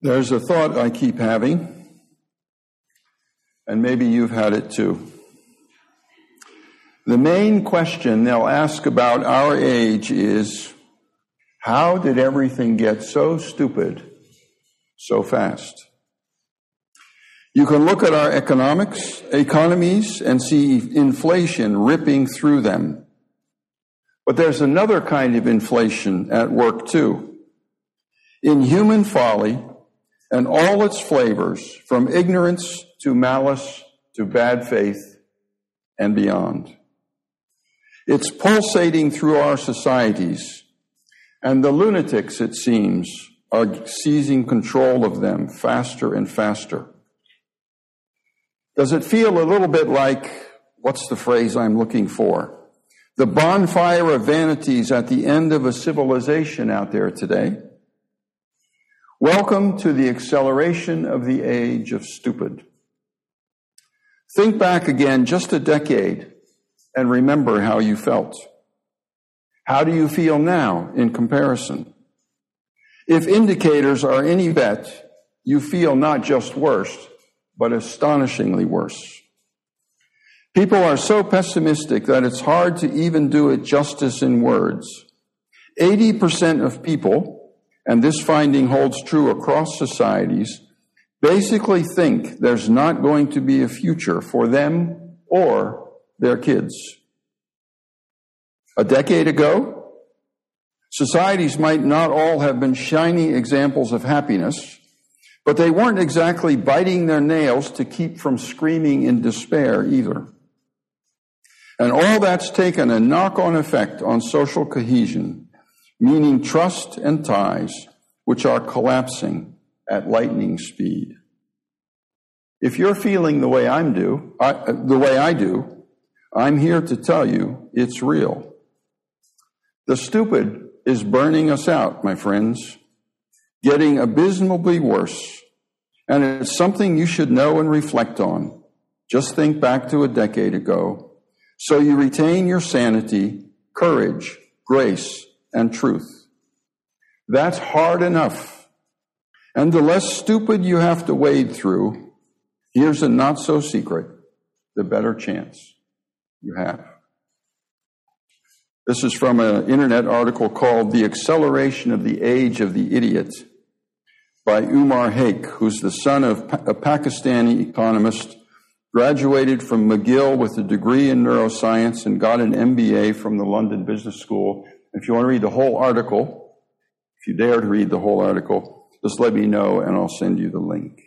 There's a thought I keep having, and maybe you've had it too. The main question they'll ask about our age is how did everything get so stupid so fast? You can look at our economics, economies and see inflation ripping through them. But there's another kind of inflation at work too. In human folly, and all its flavors, from ignorance to malice to bad faith and beyond. It's pulsating through our societies, and the lunatics, it seems, are seizing control of them faster and faster. Does it feel a little bit like, what's the phrase I'm looking for? The bonfire of vanities at the end of a civilization out there today? Welcome to the acceleration of the age of stupid. Think back again just a decade and remember how you felt. How do you feel now in comparison? If indicators are any bet, you feel not just worse, but astonishingly worse. People are so pessimistic that it's hard to even do it justice in words. 80% of people and this finding holds true across societies, basically think there's not going to be a future for them or their kids. A decade ago, societies might not all have been shining examples of happiness, but they weren't exactly biting their nails to keep from screaming in despair either. And all that's taken a knock on effect on social cohesion meaning trust and ties which are collapsing at lightning speed. If you're feeling the way I'm do, I, the way I do, I'm here to tell you it's real. The stupid is burning us out, my friends, getting abysmally worse. And it's something you should know and reflect on. Just think back to a decade ago. So you retain your sanity, courage, grace, and truth. That's hard enough. And the less stupid you have to wade through, here's a not so secret, the better chance you have. This is from an internet article called The Acceleration of the Age of the Idiot by Umair Haque, who's the son of a Pakistani economist, graduated from McGill with a degree in neuroscience and got an MBA from the London Business School if you want to read the whole article, if you dare to read the whole article, just let me know and I'll send you the link.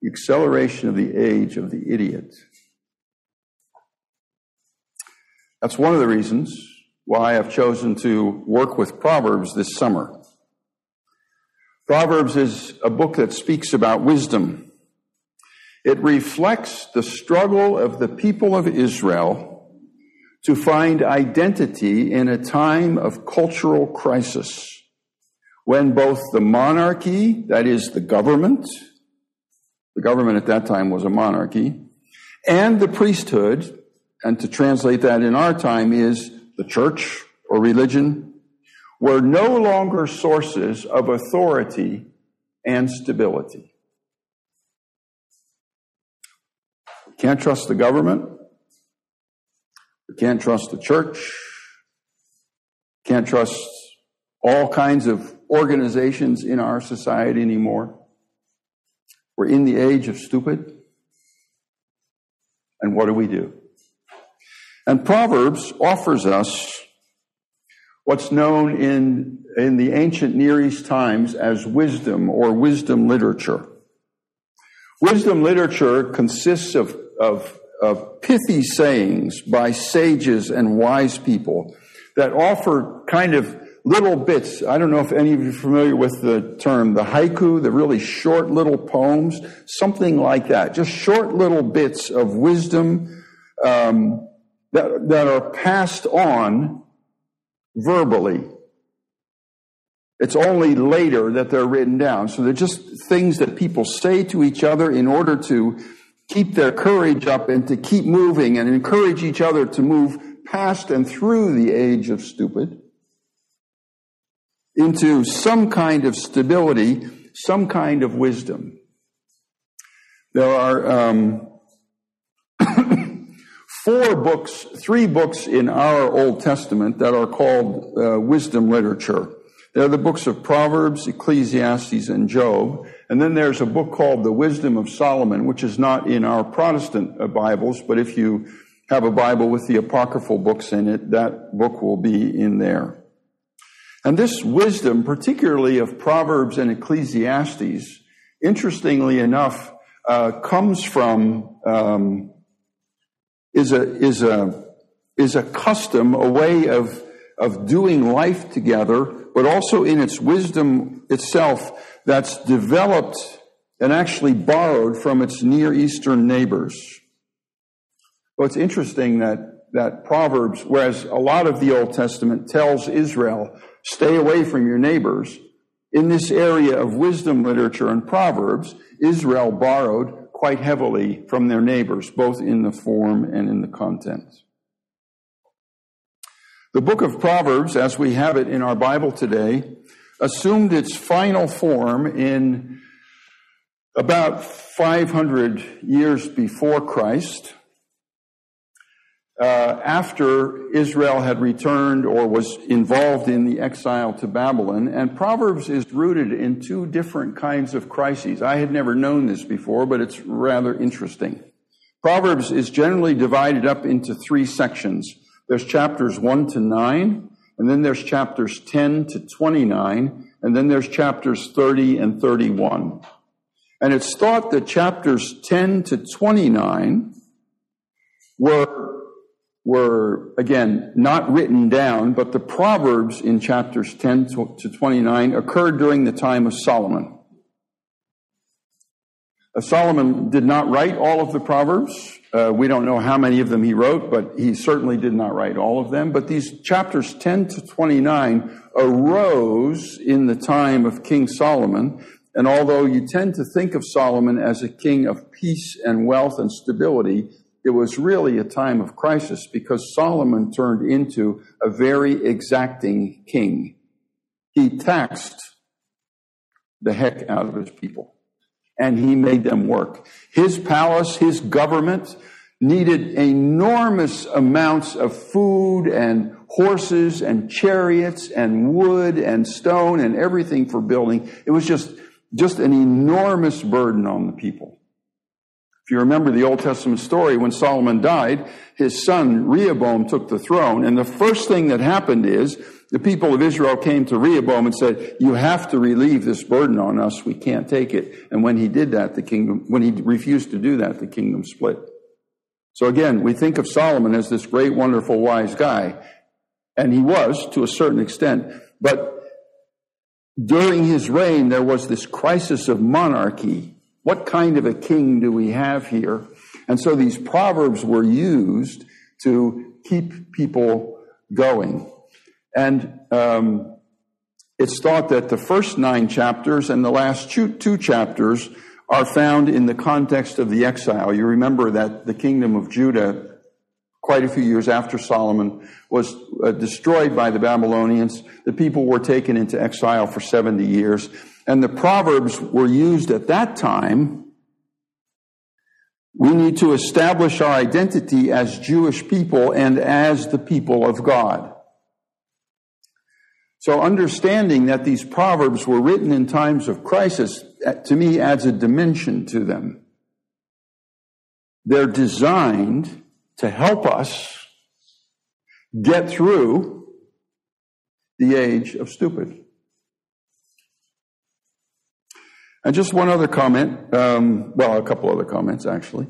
The acceleration of the age of the idiot. That's one of the reasons why I've chosen to work with Proverbs this summer. Proverbs is a book that speaks about wisdom. It reflects the struggle of the people of Israel to find identity in a time of cultural crisis when both the monarchy, that is the government, the government at that time was a monarchy, and the priesthood, and to translate that in our time is the church or religion, were no longer sources of authority and stability. Can't trust the government. We can't trust the church. Can't trust all kinds of organizations in our society anymore. We're in the age of stupid. And what do we do? And Proverbs offers us what's known in, in the ancient Near East times as wisdom or wisdom literature. Wisdom literature consists of, of of pithy sayings by sages and wise people that offer kind of little bits. I don't know if any of you are familiar with the term, the haiku, the really short little poems, something like that. Just short little bits of wisdom um, that, that are passed on verbally. It's only later that they're written down. So they're just things that people say to each other in order to keep their courage up and to keep moving and encourage each other to move past and through the age of stupid. into some kind of stability, some kind of wisdom. There are um, four books, three books in our Old Testament that are called uh, wisdom literature. They're the books of Proverbs, Ecclesiastes, and Job. And then there's a book called The Wisdom of Solomon, which is not in our Protestant uh, Bibles, but if you have a Bible with the apocryphal books in it, that book will be in there. And this wisdom, particularly of Proverbs and Ecclesiastes, interestingly enough, uh, comes from um, is a is a is a custom, a way of of doing life together, but also in its wisdom itself that's developed and actually borrowed from its Near Eastern neighbors. Well, it's interesting that that Proverbs, whereas a lot of the Old Testament tells Israel, stay away from your neighbors, in this area of wisdom literature and Proverbs, Israel borrowed quite heavily from their neighbors, both in the form and in the content. The book of Proverbs, as we have it in our Bible today, assumed its final form in about 500 years before Christ uh, after Israel had returned or was involved in the exile to Babylon. And Proverbs is rooted in two different kinds of crises. I had never known this before, but it's rather interesting. Proverbs is generally divided up into three sections. There's chapters 1 to 9, and then there's chapters 10 to 29, and then there's chapters 30 and 31. And it's thought that chapters 10 to 29 were were, again, not written down, but the Proverbs in chapters 10 to 29 occurred during the time of Solomon. Uh, Solomon did not write all of the Proverbs. Uh, we don't know how many of them he wrote, but he certainly did not write all of them. But these chapters 10 to 29 arose in the time of King Solomon. And although you tend to think of Solomon as a king of peace and wealth and stability, it was really a time of crisis because Solomon turned into a very exacting king. He taxed the heck out of his people and he made them work. His palace, his government needed enormous amounts of food and horses and chariots and wood and stone and everything for building. It was just, just an enormous burden on the people. If you remember the Old Testament story, when Solomon died, his son Rehoboam took the throne. And the first thing that happened is the people of Israel came to Rehoboam and said, you have to relieve this burden on us. We can't take it. And when he did that, the kingdom, when he refused to do that, the kingdom split. So again, we think of Solomon as this great, wonderful, wise guy. And he was to a certain extent. But during his reign, there was this crisis of monarchy what kind of a king do we have here? And so these proverbs were used to keep people going. And um, it's thought that the first nine chapters and the last two, two chapters are found in the context of the exile. You remember that the kingdom of Judah quite a few years after Solomon was uh, destroyed by the Babylonians. The people were taken into exile for 70 years. And the Proverbs were used at that time. We need to establish our identity as Jewish people and as the people of God. So understanding that these Proverbs were written in times of crisis, uh, to me, adds a dimension to them. They're designed to help us get through the age of stupid. And just one other comment, um, well, a couple other comments actually.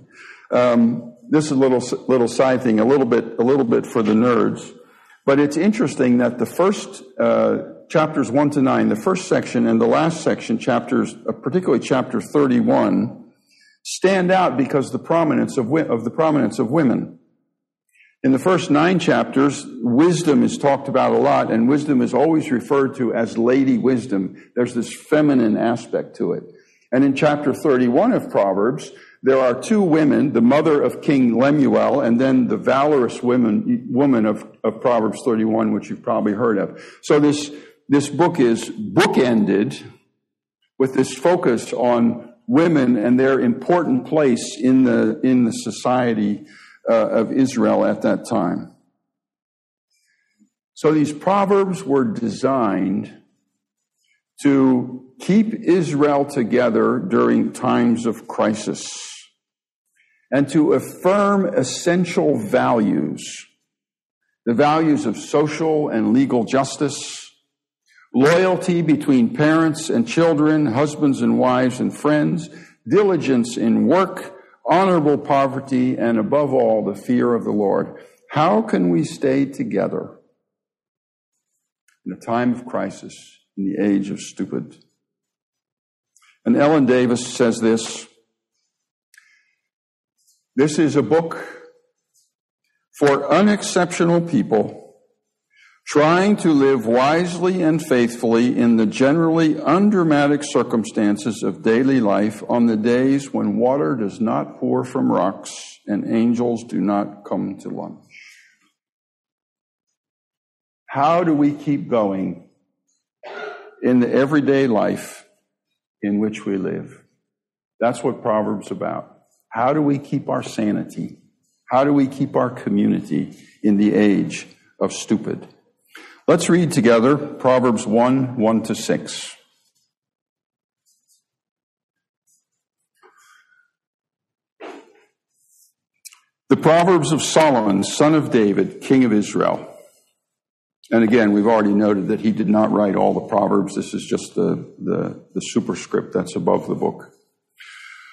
Um, this is a little little side thing, a little bit a little bit for the nerds, but it's interesting that the first uh, chapters one to nine, the first section and the last section, chapters, uh, particularly chapter thirty-one, stand out because the prominence of of the prominence of women. In the first nine chapters, wisdom is talked about a lot, and wisdom is always referred to as lady wisdom. There's this feminine aspect to it. And in chapter 31 of Proverbs, there are two women, the mother of King Lemuel, and then the valorous woman, woman of, of Proverbs 31, which you've probably heard of. So this, this book is bookended with this focus on women and their important place in the, in the society uh, of Israel at that time. So these proverbs were designed to keep Israel together during times of crisis and to affirm essential values the values of social and legal justice, loyalty between parents and children, husbands and wives and friends, diligence in work, honorable poverty, and above all, the fear of the Lord. How can we stay together in a time of crisis, in the age of stupid? And Ellen Davis says this this is a book for unexceptional people trying to live wisely and faithfully in the generally undramatic circumstances of daily life on the days when water does not pour from rocks and angels do not come to lunch. How do we keep going in the everyday life in which we live? That's what Proverbs about. How do we keep our sanity? How do we keep our community in the age of stupid? Let's read together Proverbs 1 1 to 6. The Proverbs of Solomon, son of David, king of Israel. And again, we've already noted that he did not write all the Proverbs. This is just the, the, the superscript that's above the book.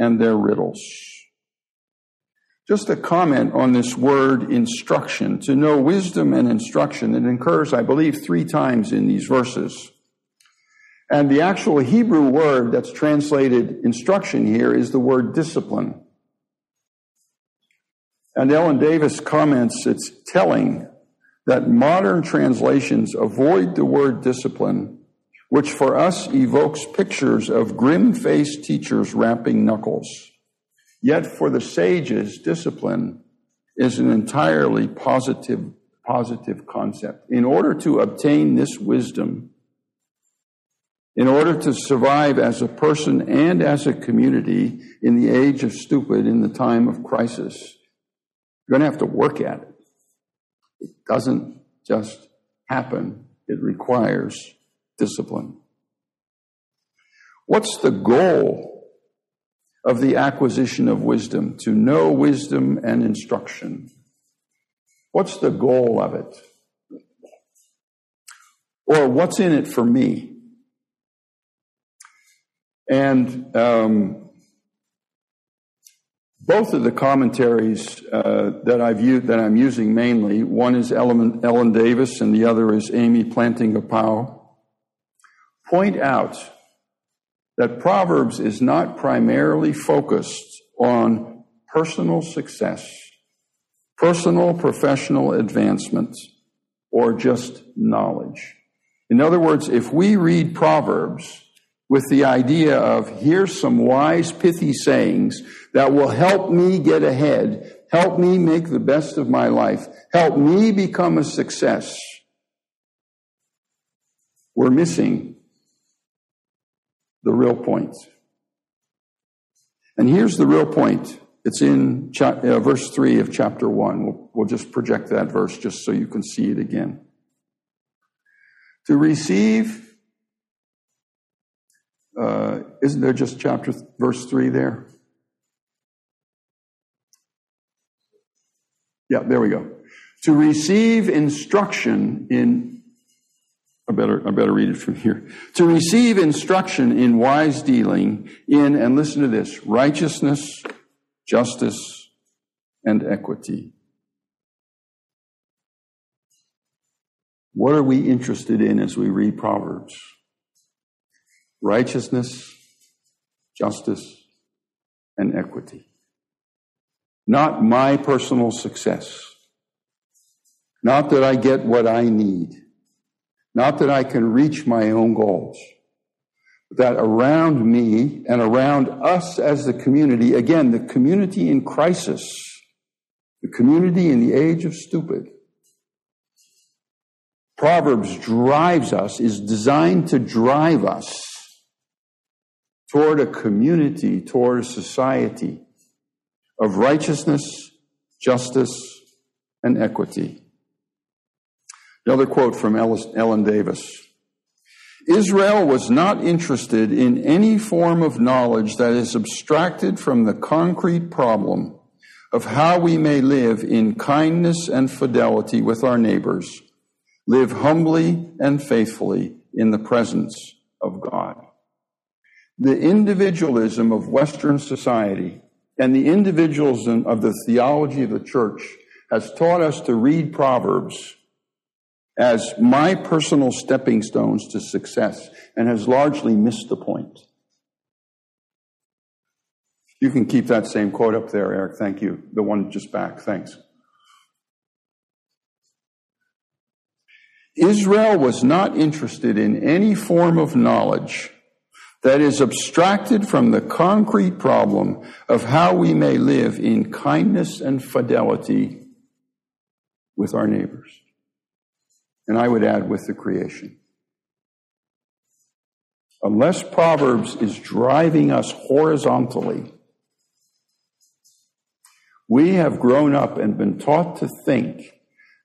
and their riddles. Just a comment on this word instruction. To know wisdom and instruction, it occurs, I believe, three times in these verses. And the actual Hebrew word that's translated instruction here is the word discipline. And Ellen Davis comments it's telling that modern translations avoid the word discipline, which for us evokes pictures of grim faced teachers rapping knuckles. Yet for the sages, discipline is an entirely positive, positive concept. In order to obtain this wisdom, in order to survive as a person and as a community in the age of stupid, in the time of crisis, you're going to have to work at it. It doesn't just happen. It requires discipline. What's the goal of the acquisition of wisdom, to know wisdom and instruction. What's the goal of it? Or what's in it for me? And um, both of the commentaries uh, that I've used, that I'm using mainly, one is Ellen, Ellen Davis and the other is Amy Plantinga-Pauw, point out that Proverbs is not primarily focused on personal success, personal professional advancement, or just knowledge. In other words, if we read Proverbs with the idea of here's some wise, pithy sayings that will help me get ahead, help me make the best of my life, help me become a success, we're missing the real point. And here's the real point. It's in uh, verse 3 of chapter 1. We'll, we'll just project that verse just so you can see it again. To receive, uh, isn't there just chapter, th- verse 3 there? Yeah, there we go. To receive instruction in I better, I better read it from here. To receive instruction in wise dealing in, and listen to this, righteousness, justice, and equity. What are we interested in as we read Proverbs? Righteousness, justice, and equity. Not my personal success. Not that I get what I need. Not that I can reach my own goals. But that around me and around us as the community, again, the community in crisis, the community in the age of stupid, Proverbs drives us, is designed to drive us toward a community, toward a society of righteousness, justice, and equity. Another quote from Ellen Davis. Israel was not interested in any form of knowledge that is abstracted from the concrete problem of how we may live in kindness and fidelity with our neighbors live humbly and faithfully in the presence of God. The individualism of Western society and the individualism of the theology of the church has taught us to read Proverbs as my personal stepping stones to success and has largely missed the point. You can keep that same quote up there, Eric. Thank you. The one just back. Thanks. Israel was not interested in any form of knowledge that is abstracted from the concrete problem of how we may live in kindness and fidelity with our neighbors. And I would add with the creation. Unless Proverbs is driving us horizontally, we have grown up and been taught to think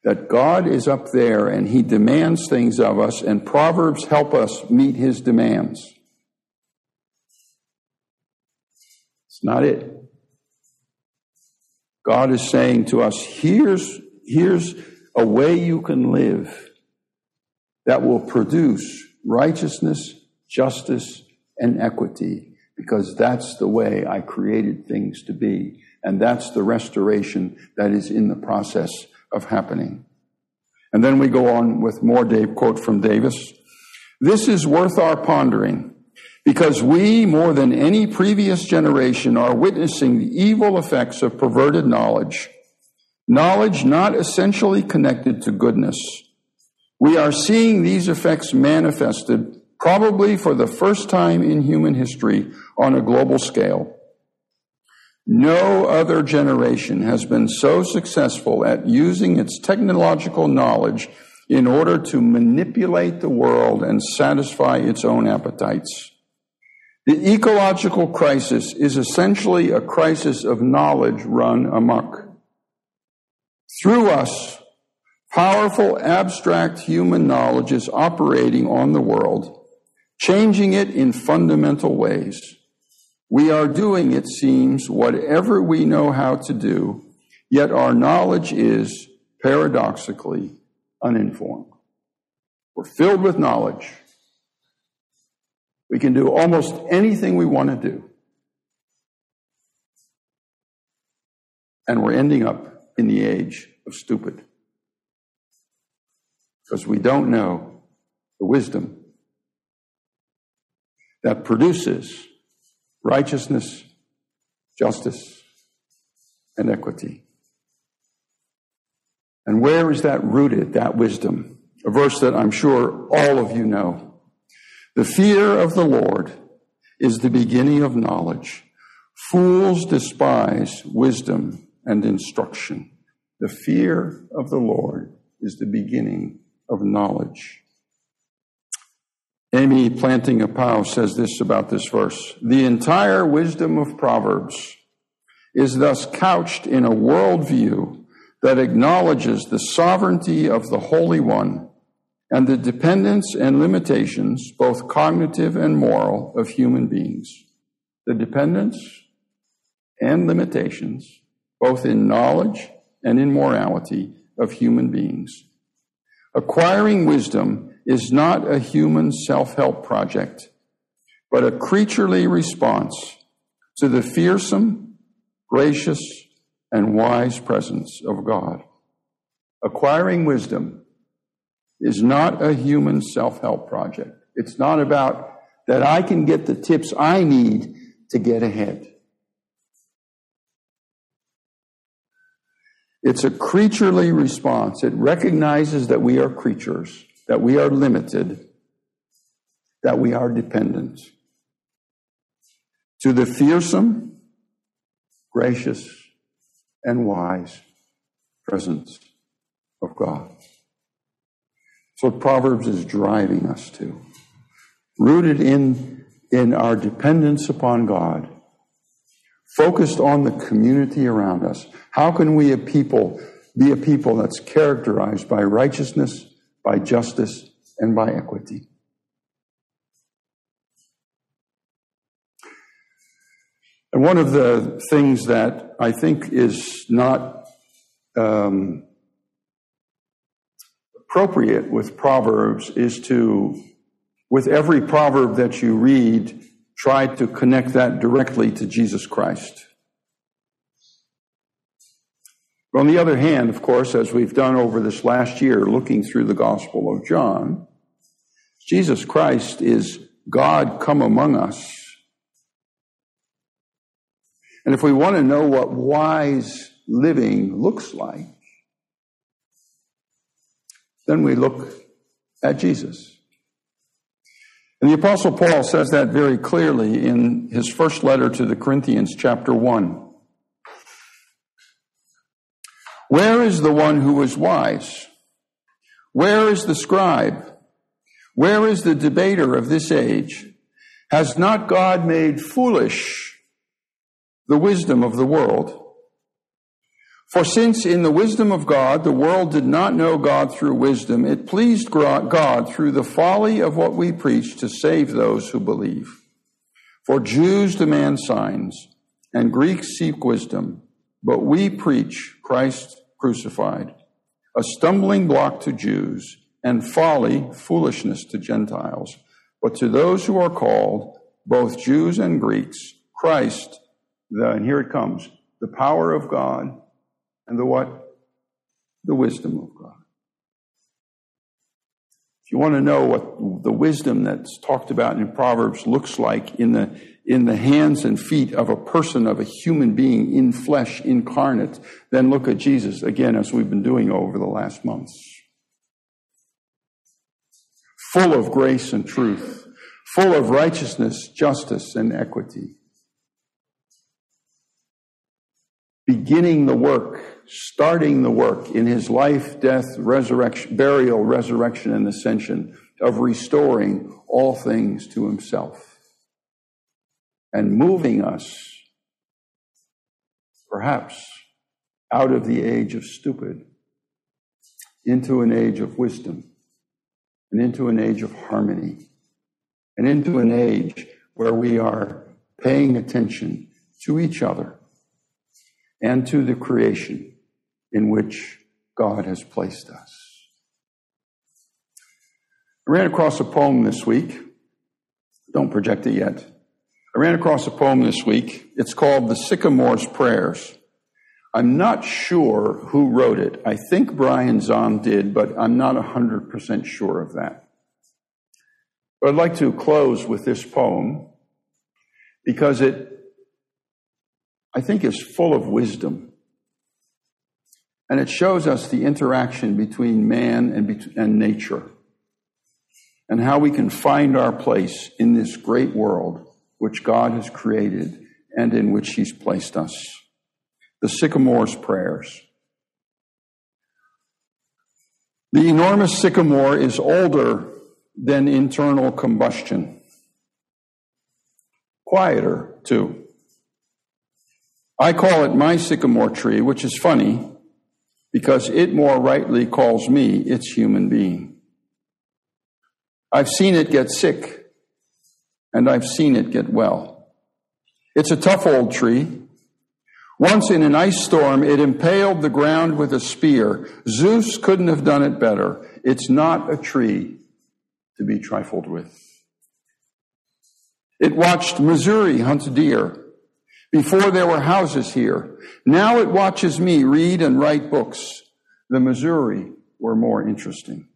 that God is up there and he demands things of us, and Proverbs help us meet his demands. It's not it. God is saying to us, here's, here's a way you can live that will produce righteousness, justice, and equity, because that's the way I created things to be. And that's the restoration that is in the process of happening. And then we go on with more Dave quote from Davis. This is worth our pondering because we, more than any previous generation, are witnessing the evil effects of perverted knowledge, knowledge not essentially connected to goodness. We are seeing these effects manifested probably for the first time in human history on a global scale. No other generation has been so successful at using its technological knowledge in order to manipulate the world and satisfy its own appetites. The ecological crisis is essentially a crisis of knowledge run amok. Through us, powerful abstract human knowledge is operating on the world, changing it in fundamental ways. We are doing, it seems, whatever we know how to do, yet our knowledge is, paradoxically, uninformed. We're filled with knowledge. We can do almost anything we want to do. And we're ending up in the age of stupid. Because we don't know the wisdom that produces righteousness, justice, and equity. And where is that rooted, that wisdom? A verse that I'm sure all of you know. The fear of the Lord is the beginning of knowledge. Fools despise wisdom and instruction. The fear of the Lord is the beginning of knowledge. Amy Plantinga-Pauw says this about this verse. The entire wisdom of Proverbs is thus couched in a worldview that acknowledges the sovereignty of the Holy One and the dependence and limitations, both cognitive and moral, of human beings. The dependence and limitations, both in knowledge and in morality, of human beings. Acquiring wisdom is not a human self help project, but a creaturely response to the fearsome, gracious, and wise presence of God. Acquiring wisdom is not a human self help project. It's not about that I can get the tips I need to get ahead. It's a creaturely response. It recognizes that we are creatures, that we are limited, that we are dependent. To the fearsome, gracious, and wise presence of God. That's what Proverbs is driving us to. Rooted in, in our dependence upon God focused on the community around us. How can we a people be a people that's characterized by righteousness, by justice, and by equity? And one of the things that I think is not um, appropriate with Proverbs is to, with every proverb that you read, try to connect that directly to Jesus Christ. But on the other hand, of course, as we've done over this last year, looking through the Gospel of John, Jesus Christ is God come among us. And if we want to know what wise living looks like, then we look at Jesus. And the Apostle Paul says that very clearly in his first letter to the Corinthians, chapter 1. Where is the one who is wise? Where is the scribe? Where is the debater of this age? Has not God made foolish the wisdom of the world? For since in the wisdom of God the world did not know God through wisdom, it pleased God through the folly of what we preach to save those who believe. For Jews demand signs, and Greeks seek wisdom, but we preach Christ crucified, a stumbling block to Jews, and folly, foolishness to Gentiles. But to those who are called, both Jews and Greeks, Christ, the, and here it comes, the power of God and the what? The wisdom of God. If you want to know what the wisdom that's talked about in Proverbs looks like in the, in the hands and feet of a person, of a human being in flesh, incarnate, then look at Jesus again, as we've been doing over the last months. Full of grace and truth, full of righteousness, justice, and equity. Beginning the work starting the work in his life, death, resurrection, burial, resurrection, and ascension of restoring all things to himself and moving us, perhaps, out of the age of stupid into an age of wisdom and into an age of harmony and into an age where we are paying attention to each other and to the creation in which God has placed us. I ran across a poem this week. Don't project it yet. I ran across a poem this week. It's called The Sycamore's Prayers. I'm not sure who wrote it. I think Brian Zahnd did, but I'm not 100% sure of that. But I'd like to close with this poem because it, I think, is full of wisdom. And it shows us the interaction between man and, and nature and how we can find our place in this great world which God has created and in which He's placed us. The sycamore's prayers. The enormous sycamore is older than internal combustion. Quieter, too. I call it my sycamore tree, which is funny because it more rightly calls me its human being. I've seen it get sick, and I've seen it get well. It's a tough old tree. Once in an ice storm, it impaled the ground with a spear. Zeus couldn't have done it better. It's not a tree to be trifled with. It watched Missouri hunt deer. Before there were houses here. Now it watches me read and write books. The Missouri were more interesting.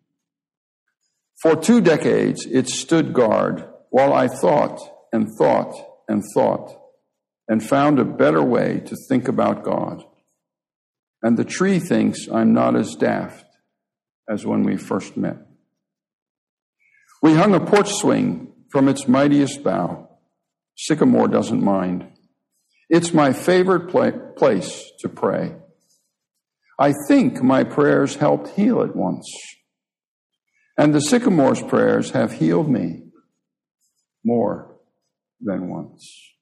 For two decades, it stood guard while I thought and thought and thought and found a better way to think about God. And the tree thinks I'm not as daft as when we first met. We hung a porch swing from its mightiest bough. Sycamore doesn't mind. It's my favorite place to pray. I think my prayers helped heal it once. And the sycamore's prayers have healed me more than once.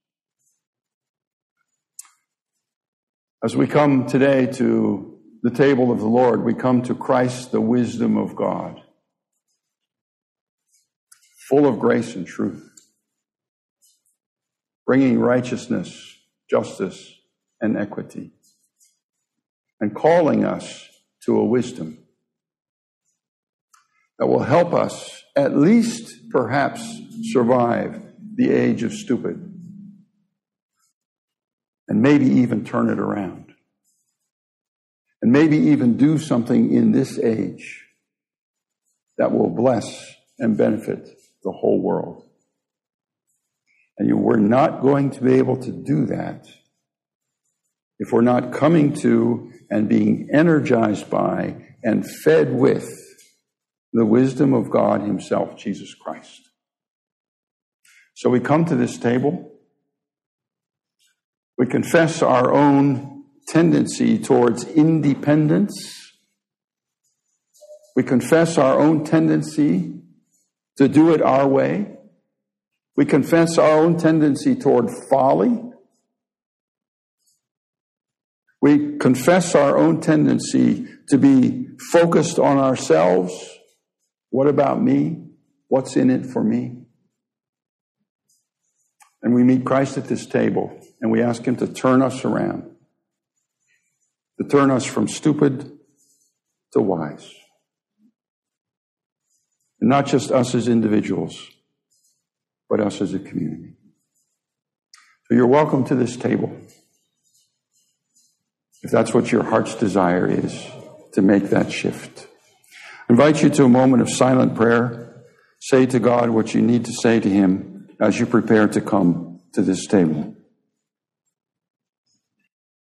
As we come today to the table of the Lord, we come to Christ, the wisdom of God, full of grace and truth, bringing righteousness, justice, and equity, and calling us to a wisdom that will help us at least perhaps survive the age of stupid and maybe even turn it around and maybe even do something in this age that will bless and benefit the whole world. And you, we're not going to be able to do that if we're not coming to and being energized by and fed with the wisdom of God Himself, Jesus Christ. So we come to this table. We confess our own tendency towards independence. We confess our own tendency to do it our way. We confess our own tendency toward folly. We confess our own tendency to be focused on ourselves what about me? What's in it for me? And we meet Christ at this table and we ask Him to turn us around, to turn us from stupid to wise. And not just us as individuals, but us as a community. So you're welcome to this table. If that's what your heart's desire is, to make that shift. I invite you to a moment of silent prayer. Say to God what you need to say to Him as you prepare to come to this table.